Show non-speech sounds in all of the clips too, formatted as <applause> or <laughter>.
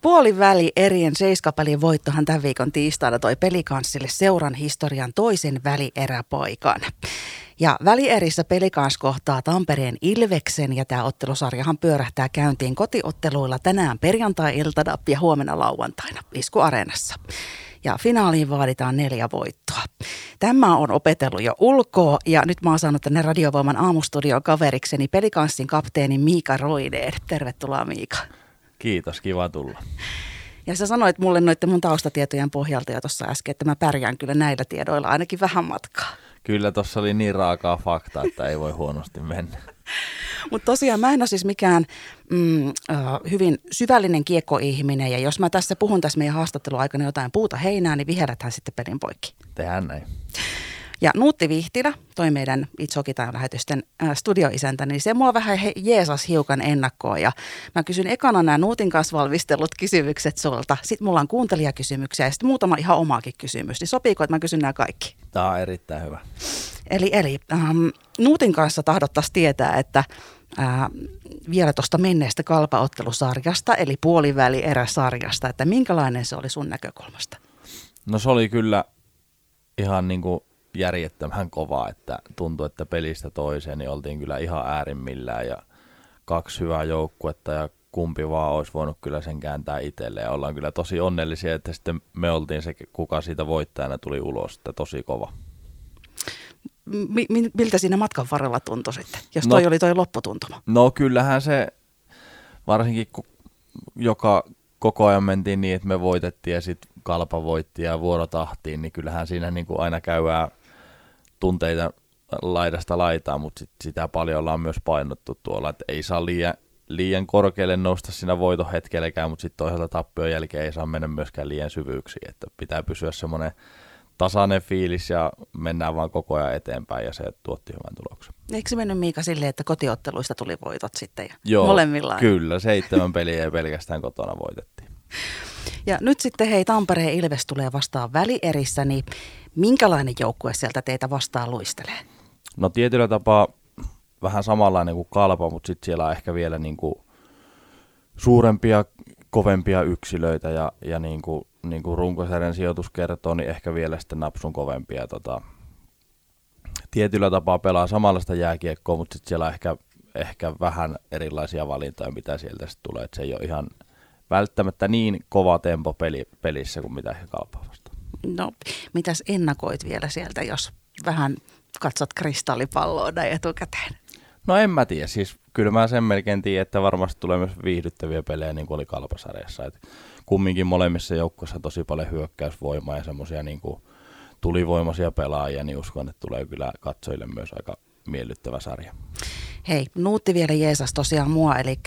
Puoliväli erien seiskapelin voittohan tämän viikon tiistaina toi pelikanssille seuran historian toisen välieräpoikan. Ja välierissä pelikans kohtaa Tampereen Ilveksen ja tämä ottelusarjahan pyörähtää käyntiin kotiotteluilla tänään perjantai-iltana ja huomenna lauantaina Isku Areenassa. Ja finaaliin vaaditaan neljä voittoa. Tämä on opetellut jo ulkoa ja nyt mä oon saanut tänne Radiovoiman aamustudion kaverikseni pelikanssin kapteeni Miika Roideen. Tervetuloa Miika. Kiitos, kiva tulla. Ja sä sanoit mulle noiden mun taustatietojen pohjalta jo tuossa äsken, että mä pärjään kyllä näillä tiedoilla ainakin vähän matkaa. Kyllä tuossa oli niin raakaa fakta, että ei voi huonosti mennä. <laughs> Mutta tosiaan mä en ole siis mikään mm, uh, hyvin syvällinen kiekkoihminen ja jos mä tässä puhun tässä meidän haastatteluaikana jotain puuta heinää, niin viheräthän sitten pelin poikki. Tehän näin. Ja Nuutti Vihtilä, toi meidän Itse lähetysten studioisäntä, niin se mua vähän he, jeesas hiukan ennakkoon. Ja mä kysyn ekana nämä Nuutin kanssa valmistellut kysymykset sulta. Sitten mulla on kuuntelijakysymyksiä ja sitten muutama ihan omaakin kysymys. Niin sopiiko, että mä kysyn nämä kaikki? Tämä on erittäin hyvä. Eli, eli ähm, Nuutin kanssa tahdottaisiin tietää, että äh, vielä tuosta menneestä kalpaottelusarjasta, eli puoliväli eräsarjasta, että minkälainen se oli sun näkökulmasta? No se oli kyllä ihan niin kuin järjettömän kovaa, että tuntui, että pelistä toiseen niin oltiin kyllä ihan äärimmillään ja kaksi hyvää joukkuetta ja kumpi vaan olisi voinut kyllä sen kääntää itselleen. Ja ollaan kyllä tosi onnellisia, että sitten me oltiin se, kuka siitä voittajana tuli ulos, että tosi kova. M- miltä siinä matkan varrella tuntui sitten, jos toi no, oli toi lopputuntuma? No kyllähän se, varsinkin joka koko ajan mentiin niin, että me voitettiin ja sitten kalpa voitti ja vuorotahtiin, niin kyllähän siinä niin kuin aina käydään tunteita laidasta laitaa, mutta sit sitä paljon ollaan myös painottu tuolla, että ei saa liian, liian korkealle nousta siinä voiton hetkellekään, mutta sitten toisaalta tappion jälkeen ei saa mennä myöskään liian syvyyksiin, että pitää pysyä semmoinen tasainen fiilis ja mennään vaan koko ajan eteenpäin ja se tuotti hyvän tuloksen. Eikö se mennyt Miika silleen, että kotiotteluista tuli voitot sitten ja Joo, molemmilla? kyllä. Seitsemän peliä ei pelkästään kotona voitettiin. <laughs> Ja nyt sitten hei, Tampereen Ilves tulee vastaan välierissä, niin minkälainen joukkue sieltä teitä vastaan luistelee? No tietyllä tapaa vähän samanlainen kuin Kalpa, mutta sitten siellä on ehkä vielä niin kuin suurempia, kovempia yksilöitä ja, ja niin kuin, niin kuin runkosarjan sijoitus kertoo, niin ehkä vielä sitten napsun kovempia. Tota, tietyllä tapaa pelaa samanlaista jääkiekkoa, mutta sitten siellä on ehkä, ehkä vähän erilaisia valintoja, mitä sieltä sitten tulee. Et se ei ole ihan välttämättä niin kova tempo peli, pelissä kuin mitä ehkä kalpaa vastaan. No, mitäs ennakoit vielä sieltä, jos vähän katsot kristallipalloa näin etukäteen? No en mä tiedä, siis kyllä mä sen melkein tiedän, että varmasti tulee myös viihdyttäviä pelejä niin kuin oli kalpasarjassa. Et kumminkin molemmissa joukkoissa tosi paljon hyökkäysvoimaa ja semmoisia niin tulivoimaisia pelaajia, niin uskon, että tulee kyllä katsojille myös aika miellyttävä sarja. Hei, Nuutti vielä Jeesus tosiaan mua, eli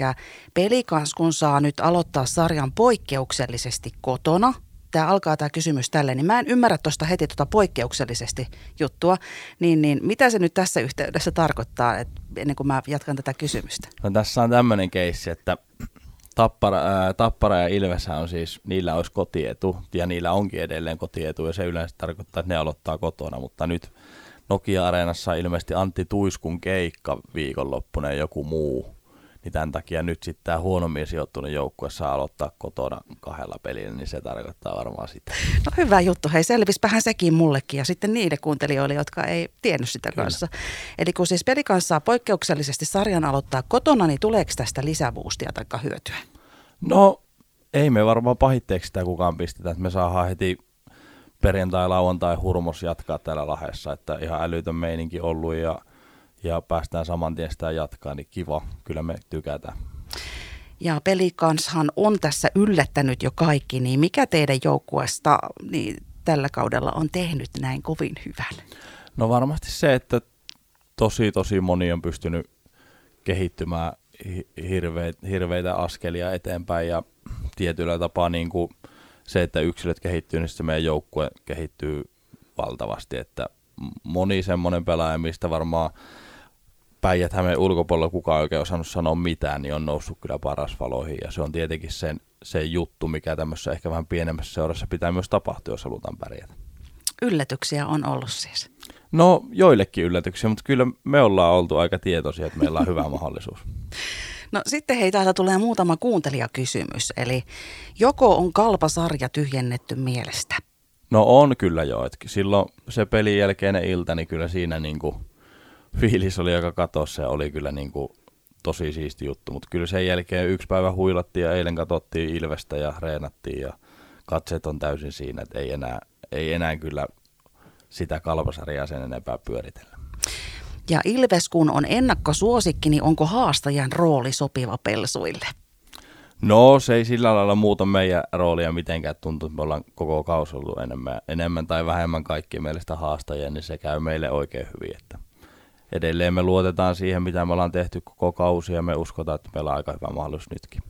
pelikans kun saa nyt aloittaa sarjan poikkeuksellisesti kotona, tämä alkaa tämä kysymys tälle, niin mä en ymmärrä tuosta heti tuota poikkeuksellisesti juttua, niin, niin mitä se nyt tässä yhteydessä tarkoittaa, että ennen kuin mä jatkan tätä kysymystä? No tässä on tämmöinen keissi, että Tappara, ää, Tappara ja Ilves on siis, niillä olisi kotietu, ja niillä onkin edelleen kotietu, ja se yleensä tarkoittaa, että ne aloittaa kotona, mutta nyt Nokia-areenassa ilmeisesti Antti Tuiskun keikka viikonloppuna ja joku muu. Niin tämän takia nyt sitten tämä huonommin sijoittunut joukkue saa aloittaa kotona kahdella pelillä, niin se tarkoittaa varmaan sitä. No hyvä juttu. Hei, selvispä sekin mullekin ja sitten niille kuuntelijoille, jotka ei tiennyt sitä Kyllä. kanssa. Eli kun siis peli kanssa poikkeuksellisesti sarjan aloittaa kotona, niin tuleeko tästä lisäboostia tai hyötyä? No ei me varmaan pahitteeksi sitä kukaan pistetä, että me saadaan heti perjantai, lauantai hurmos jatkaa täällä Lahessa, että ihan älytön meininki ollut ja, ja päästään saman tien sitä jatkaa, niin kiva, kyllä me tykätään. Ja pelikanshan on tässä yllättänyt jo kaikki, niin mikä teidän joukkueesta niin tällä kaudella on tehnyt näin kovin hyvän? No varmasti se, että tosi tosi moni on pystynyt kehittymään hirveitä, hirveitä askelia eteenpäin ja tietyllä tapaa niin kuin – se, että yksilöt kehittyy, niin sitten meidän joukkue kehittyy valtavasti, että moni semmoinen pelaaja, mistä varmaan päijät hämeen ulkopuolella kukaan oikein osannut sanoa mitään, niin on noussut kyllä paras valoihin. Ja se on tietenkin sen, se juttu, mikä tämmöisessä ehkä vähän pienemmässä seurassa pitää myös tapahtua, jos halutaan pärjätä. Yllätyksiä on ollut siis. No joillekin yllätyksiä, mutta kyllä me ollaan oltu aika tietoisia, että meillä on hyvä mahdollisuus. <laughs> No sitten hei, täältä tulee muutama kuuntelijakysymys. Eli joko on kalpasarja tyhjennetty mielestä? No on kyllä jo. Et silloin se pelin jälkeinen ilta, niin kyllä siinä niinku fiilis oli aika katossa ja oli kyllä niinku tosi siisti juttu. Mutta kyllä sen jälkeen yksi päivä huilattiin ja eilen katsottiin Ilvestä ja reenattiin ja katseet on täysin siinä, että ei enää, ei enää kyllä sitä kalpasarjaa sen enempää pyöritellä. Ja Ilves kun on ennakkosuosikki, niin onko haastajan rooli sopiva pelsuille? No se ei sillä lailla muuta meidän roolia mitenkään. Tuntuu, että me ollaan koko kausi ollut enemmän, enemmän tai vähemmän kaikkien mielestä haastajia, niin se käy meille oikein hyvin. Että edelleen me luotetaan siihen, mitä me ollaan tehty koko kausi ja me uskotaan, että meillä on aika hyvä mahdollisuus nytkin.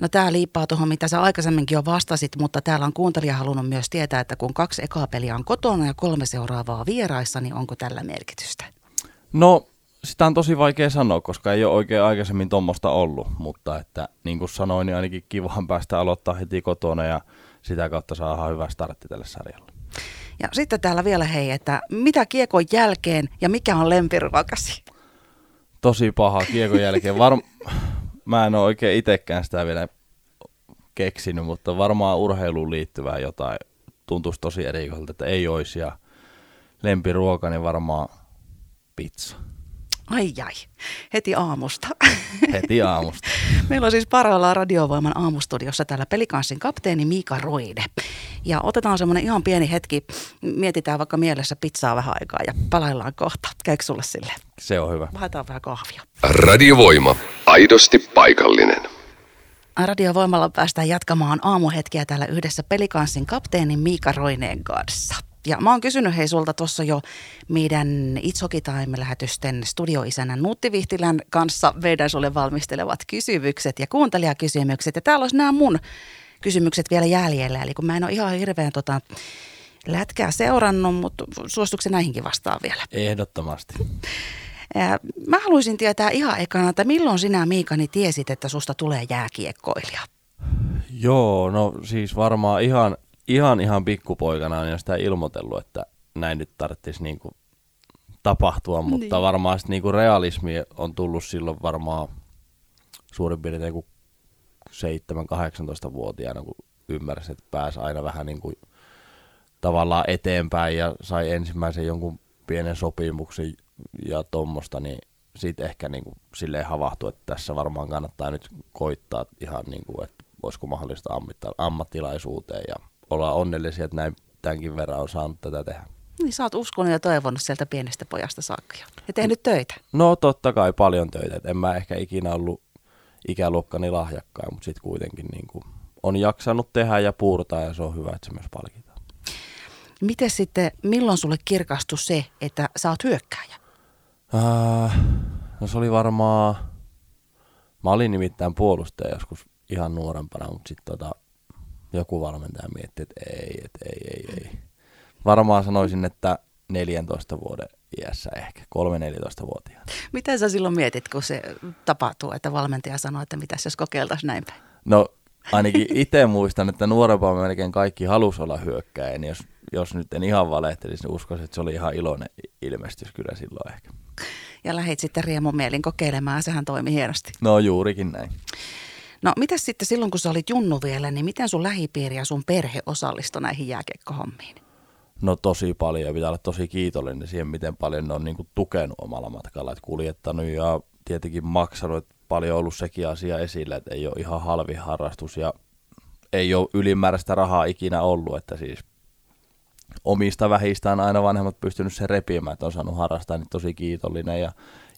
No tämä liippaa tuohon, mitä sä aikaisemminkin jo vastasit, mutta täällä on kuuntelija halunnut myös tietää, että kun kaksi ekaa peliä on kotona ja kolme seuraavaa vieraissa, niin onko tällä merkitystä? No sitä on tosi vaikea sanoa, koska ei ole oikein aikaisemmin tuommoista ollut, mutta että niin kuin sanoin, niin ainakin kivahan päästä aloittaa heti kotona ja sitä kautta saadaan hyvä startti tälle sarjalle. Ja sitten täällä vielä hei, että mitä kiekon jälkeen ja mikä on lempiruokasi? Tosi paha kiekon jälkeen. Varm- <laughs> Mä en ole oikein itsekään sitä vielä keksinyt, mutta varmaan urheiluun liittyvää jotain tuntuisi tosi erikoiselta, että ei olisi. Ja lempiruoka, niin varmaan pizza. Ai ai, heti aamusta. Heti aamusta. <laughs> Meillä on siis parhaillaan radiovoiman aamustudiossa täällä pelikanssin kapteeni Miika Roide. Ja otetaan semmoinen ihan pieni hetki, mietitään vaikka mielessä pizzaa vähän aikaa ja palaillaan kohta. Käykö sulle sille? Se on hyvä. Vaihdetaan vähän kahvia. Radiovoima. Aidosti paikallinen. Radiovoimalla päästään jatkamaan aamuhetkiä täällä yhdessä pelikanssin kapteenin Miika Roineen kanssa. Ja mä oon kysynyt hei sulta tuossa jo meidän It's Hockey Time-lähetysten studioisänä Nutti Vihtilän kanssa meidän sulle valmistelevat kysymykset ja kuuntelijakysymykset. Ja täällä olisi nämä mun kysymykset vielä jäljellä. Eli kun mä en ole ihan hirveän tota, lätkää seurannut, mutta suostuksen näihinkin vastaan vielä? Ehdottomasti. Mä haluaisin tietää ihan ekana, että milloin sinä Miikani tiesit, että susta tulee jääkiekkoilija? Joo, no siis varmaan ihan ihan ihan pikkupoikana on jo sitä ilmoitellut, että näin nyt tarvitsisi niinku tapahtua, mutta niin. varmaan sit niinku realismi on tullut silloin varmaan suurin piirtein kuin 7-18-vuotiaana, kun ymmärsi, että pääsi aina vähän niin kuin tavallaan eteenpäin ja sai ensimmäisen jonkun pienen sopimuksen ja tuommoista, niin sitten ehkä niin kuin silleen havahtui, että tässä varmaan kannattaa nyt koittaa ihan niin kuin, että voisiko mahdollista ammattilaisuuteen ja olla onnellisia, että näin tämänkin verran on saanut tätä tehdä. Niin sä oot uskonut ja toivonut sieltä pienestä pojasta saakka jo. Ja tehnyt töitä. No totta kai paljon töitä. Et en mä ehkä ikinä ollut ikäluokkani lahjakkaan, mutta sitten kuitenkin niin kuin on jaksanut tehdä ja puurtaa ja se on hyvä, että se myös palkitaan. Miten sitten, milloin sulle kirkastui se, että sä oot hyökkääjä? Äh, no se oli varmaan, mä olin nimittäin puolustaja joskus ihan nuorempana, mutta sitten tota, joku valmentaja mietti, että ei, että ei, ei, ei. Varmaan sanoisin, että 14 vuoden iässä ehkä, 3-14-vuotiaana. Mitä sä silloin mietit, kun se tapahtuu, että valmentaja sanoo, että mitä jos kokeiltaisiin näin päin? No ainakin itse muistan, että nuorempana melkein kaikki halusi olla hyökkäjä, niin jos, jos nyt en ihan valehtelisi, niin uskoisin, että se oli ihan iloinen ilmestys kyllä silloin ehkä. Ja lähdit sitten riemumielin kokeilemaan, sehän toimi hienosti. No juurikin näin. No mitä sitten silloin, kun sä olit junnu vielä, niin miten sun lähipiiri ja sun perhe osallistui näihin jääkiekkohommiin? No tosi paljon ja pitää olla tosi kiitollinen siihen, miten paljon ne on niin kuin tukenut omalla matkalla, että kuljettanut ja tietenkin maksanut, että paljon ollut sekin asia esillä, että ei ole ihan halvi harrastus ja ei ole ylimääräistä rahaa ikinä ollut, että siis omista vähistä on aina vanhemmat pystynyt sen repimään, että on saanut harrastaa, niin tosi kiitollinen ja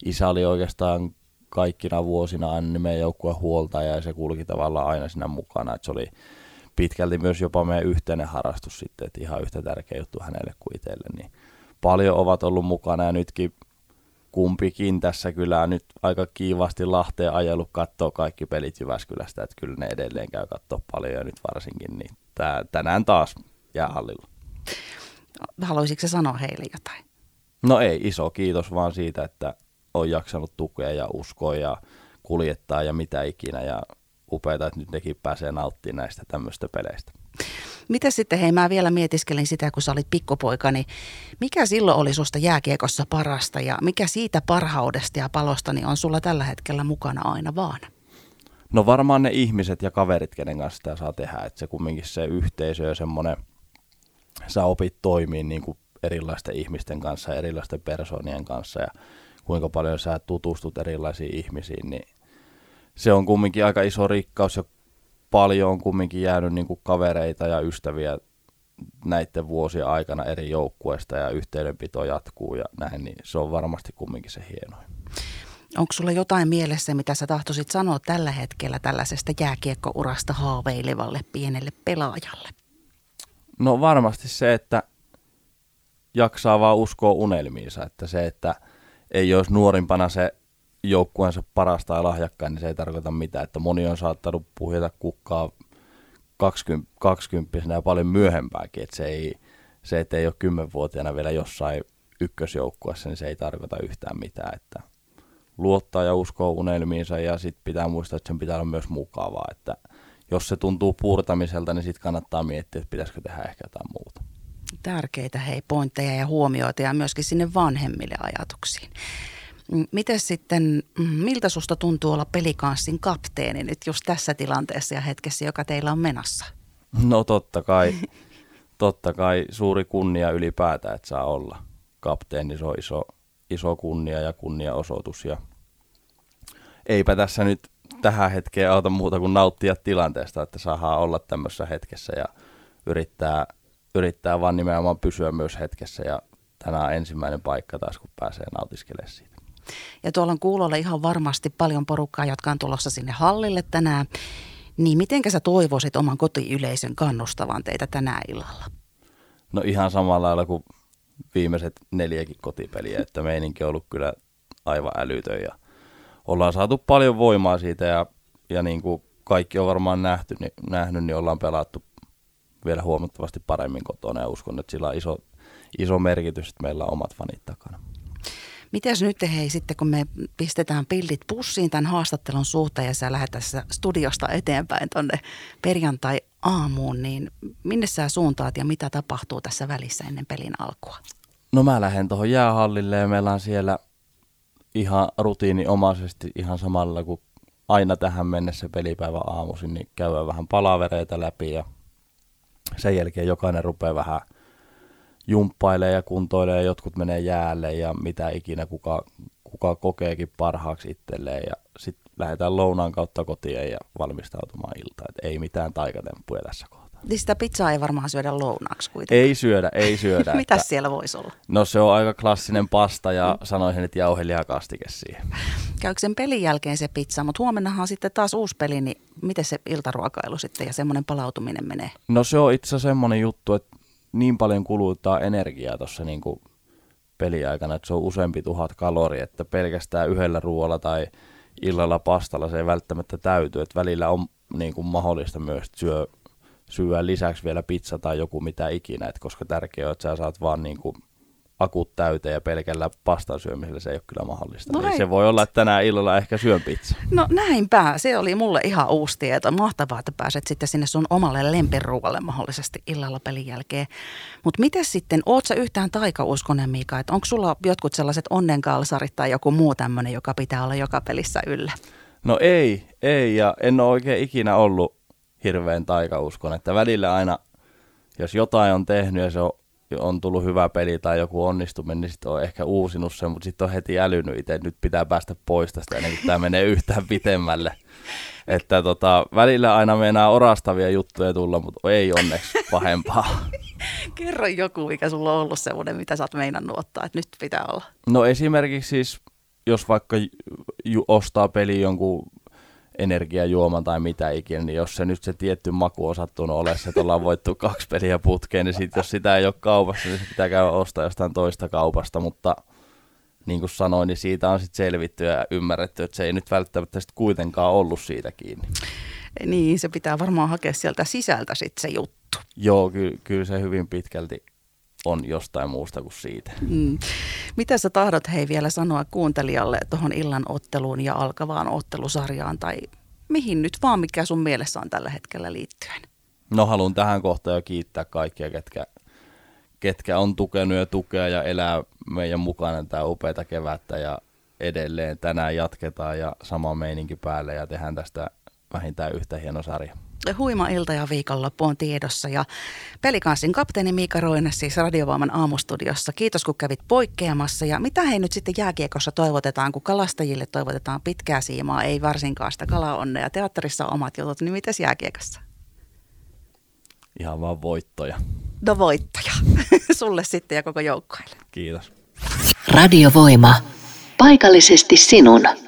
isä oli oikeastaan kaikkina vuosina aina niin meidän joukkueen huoltaja ja se kulki tavallaan aina siinä mukana, että se oli pitkälti myös jopa meidän yhteinen harrastus sitten, että ihan yhtä tärkeä juttu hänelle kuin itselle, niin paljon ovat ollut mukana ja nytkin kumpikin tässä kyllä nyt aika kiivasti Lahteen ajellut katsoa kaikki pelit Jyväskylästä, että kyllä ne edelleen käy katsoa paljon ja nyt varsinkin, niin tää, tänään taas jäähallilla. Haluaisitko sanoa heille jotain? No ei, iso kiitos vaan siitä, että on jaksanut tukea ja uskoa ja kuljettaa ja mitä ikinä ja upeita, että nyt nekin pääsee nauttimaan näistä tämmöistä peleistä. Miten sitten, hei mä vielä mietiskelin sitä, kun sä olit pikkupoika, niin mikä silloin oli susta jääkiekossa parasta ja mikä siitä parhaudesta ja palosta niin on sulla tällä hetkellä mukana aina vaan? No varmaan ne ihmiset ja kaverit, kenen kanssa sitä saa tehdä, että se kumminkin se yhteisö ja semmoinen, sä opit toimii niin kuin erilaisten ihmisten kanssa ja erilaisten persoonien kanssa ja kuinka paljon sä tutustut erilaisiin ihmisiin, niin se on kumminkin aika iso rikkaus ja paljon on kumminkin jäänyt niin kuin kavereita ja ystäviä näiden vuosien aikana eri joukkueista ja yhteydenpito jatkuu ja näin, niin se on varmasti kumminkin se hienoin. Onko sulla jotain mielessä, mitä sä tahtoisit sanoa tällä hetkellä tällaisesta jääkiekkourasta haaveilevalle pienelle pelaajalle? No varmasti se, että jaksaa vaan uskoa unelmiinsa, että se, että ei olisi nuorimpana se joukkueensa parasta ja lahjakkain, niin se ei tarkoita mitään, että moni on saattanut puhjata kukkaa 20, 20 ja paljon myöhempääkin, että se, ei, se, että ei ole kymmenvuotiaana vielä jossain ykkösjoukkueessa, niin se ei tarkoita yhtään mitään, että luottaa ja uskoo unelmiinsa ja sitten pitää muistaa, että sen pitää olla myös mukavaa, että jos se tuntuu puurtamiselta, niin sitten kannattaa miettiä, että pitäisikö tehdä ehkä jotain muuta. Tärkeitä hei pointteja ja huomioita ja myöskin sinne vanhemmille ajatuksiin. Mm, miten sitten, mm, miltä susta tuntuu olla pelikanssin kapteeni nyt just tässä tilanteessa ja hetkessä, joka teillä on menossa? No totta kai, totta kai suuri kunnia ylipäätään, että saa olla kapteeni. Se on iso, iso kunnia ja kunniaosoitus ja eipä tässä nyt tähän hetkeen auta muuta kuin nauttia tilanteesta, että saadaan olla tämmöisessä hetkessä ja yrittää, yrittää vaan nimenomaan pysyä myös hetkessä ja tänään on ensimmäinen paikka taas, kun pääsee nautiskelemaan siitä. Ja tuolla on kuulolla ihan varmasti paljon porukkaa, jotka on tulossa sinne hallille tänään. Niin miten sä toivoisit oman kotiyleisön kannustavan teitä tänä illalla? No ihan samalla lailla kuin viimeiset neljäkin kotipeliä, että meininki on ollut kyllä aivan älytön ja ollaan saatu paljon voimaa siitä ja, ja niin kuin kaikki on varmaan nähty, niin, nähnyt, niin ollaan pelattu vielä huomattavasti paremmin kotona ja uskon, että sillä on iso, iso merkitys, että meillä on omat fanit takana. Mitäs nyt hei sitten, kun me pistetään pillit pussiin tämän haastattelun suhteen ja sä lähdet tässä studiosta eteenpäin tonne perjantai-aamuun, niin minne sä suuntaat ja mitä tapahtuu tässä välissä ennen pelin alkua? No mä lähden tuohon jäähallille ja meillä on siellä ihan rutiiniomaisesti ihan samalla kuin aina tähän mennessä pelipäivä aamuisin, niin käydään vähän palavereita läpi ja sen jälkeen jokainen rupeaa vähän – jumppailee ja kuntoilee ja jotkut menee jäälle ja mitä ikinä kuka, kuka kokeekin parhaaksi itselleen ja sitten lähdetään lounaan kautta kotiin ja valmistautumaan iltaan. Ei mitään taikatemppuja tässä kohtaa. Niin sitä pizzaa ei varmaan syödä lounaaksi kuitenkaan. Ei syödä, ei syödä. <laughs> Mitä siellä voisi olla? No se on aika klassinen pasta ja mm. sanoisin, että jauhelihakastike siihen. Käykö sen pelin jälkeen se pizza, mutta huomennahan on sitten taas uusi peli, niin miten se iltaruokailu sitten ja semmoinen palautuminen menee? No se on itse asiassa semmoinen juttu, että niin paljon kuluttaa energiaa tuossa niin peliaikana, että se on useampi tuhat kaloria, että pelkästään yhdellä ruoalla tai illalla pastalla se ei välttämättä täyty, että välillä on niin kuin mahdollista myös syö, syödä lisäksi vielä pizza tai joku mitä ikinä, että koska tärkeää on, että sä saat vaan niin kuin akut täyteen ja pelkällä pastan syömisellä se ei ole kyllä mahdollista. No niin se voi olla, että tänään illalla ehkä syön pizza. No näinpä, se oli mulle ihan uusi tieto. Mahtavaa, että pääset sitten sinne sun omalle lempiruualle mahdollisesti illalla pelin jälkeen. Mutta miten sitten, oot sä yhtään taikauskonen Miika, että onko sulla jotkut sellaiset onnenkalsarit tai joku muu tämmöinen, joka pitää olla joka pelissä yllä? No ei, ei ja en ole oikein ikinä ollut hirveän taikauskon, että välillä aina, jos jotain on tehnyt ja se on on tullut hyvä peli tai joku onnistuminen, niin sitten on ehkä uusinut sen, mutta sitten on heti älynyt itse, että nyt pitää päästä pois tästä ennen kuin tämä menee <laughs> yhtään pitemmälle. Että tota, välillä aina meinaa orastavia juttuja tulla, mutta ei onneksi pahempaa. <laughs> Kerro joku, mikä sulla on ollut semmoinen, mitä sä oot meinannut ottaa, että nyt pitää olla. No esimerkiksi siis, jos vaikka ju- ostaa peli jonkun energiajuoman tai mitä ikinä, niin jos se nyt se tietty maku on sattunut ole se, että ollaan voittu kaksi peliä putkeen, niin sit, jos sitä ei ole kaupassa, niin se pitää käydä ostaa jostain toista kaupasta, mutta niin kuin sanoin, niin siitä on sitten selvitty ja ymmärretty, että se ei nyt välttämättä sit kuitenkaan ollut siitä kiinni. Niin, se pitää varmaan hakea sieltä sisältä sitten se juttu. Joo, ky- kyllä se hyvin pitkälti on jostain muusta kuin siitä. Mm. Mitä sä tahdot hei vielä sanoa kuuntelijalle tuohon illan otteluun ja alkavaan ottelusarjaan tai mihin nyt vaan, mikä sun mielessä on tällä hetkellä liittyen? No haluan tähän kohtaan jo kiittää kaikkia, ketkä, ketkä on tukenut ja tukea ja elää meidän mukana tämä upeata kevättä ja edelleen tänään jatketaan ja sama meininki päälle ja tehdään tästä vähintään yhtä hieno sarja. Huima ilta ja viikonloppu on tiedossa ja pelikanssin kapteeni Miika Roine siis Radiovoiman aamustudiossa. Kiitos kun kävit poikkeamassa ja mitä hei nyt sitten jääkiekossa toivotetaan, kun kalastajille toivotetaan pitkää siimaa, ei varsinkaan sitä kalaonnea. Teatterissa on omat jutut, niin mitäs jääkiekossa? Ihan vaan voittoja. No voittoja. <laughs> Sulle sitten ja koko joukkoille. Kiitos. Radiovoima. Paikallisesti sinun.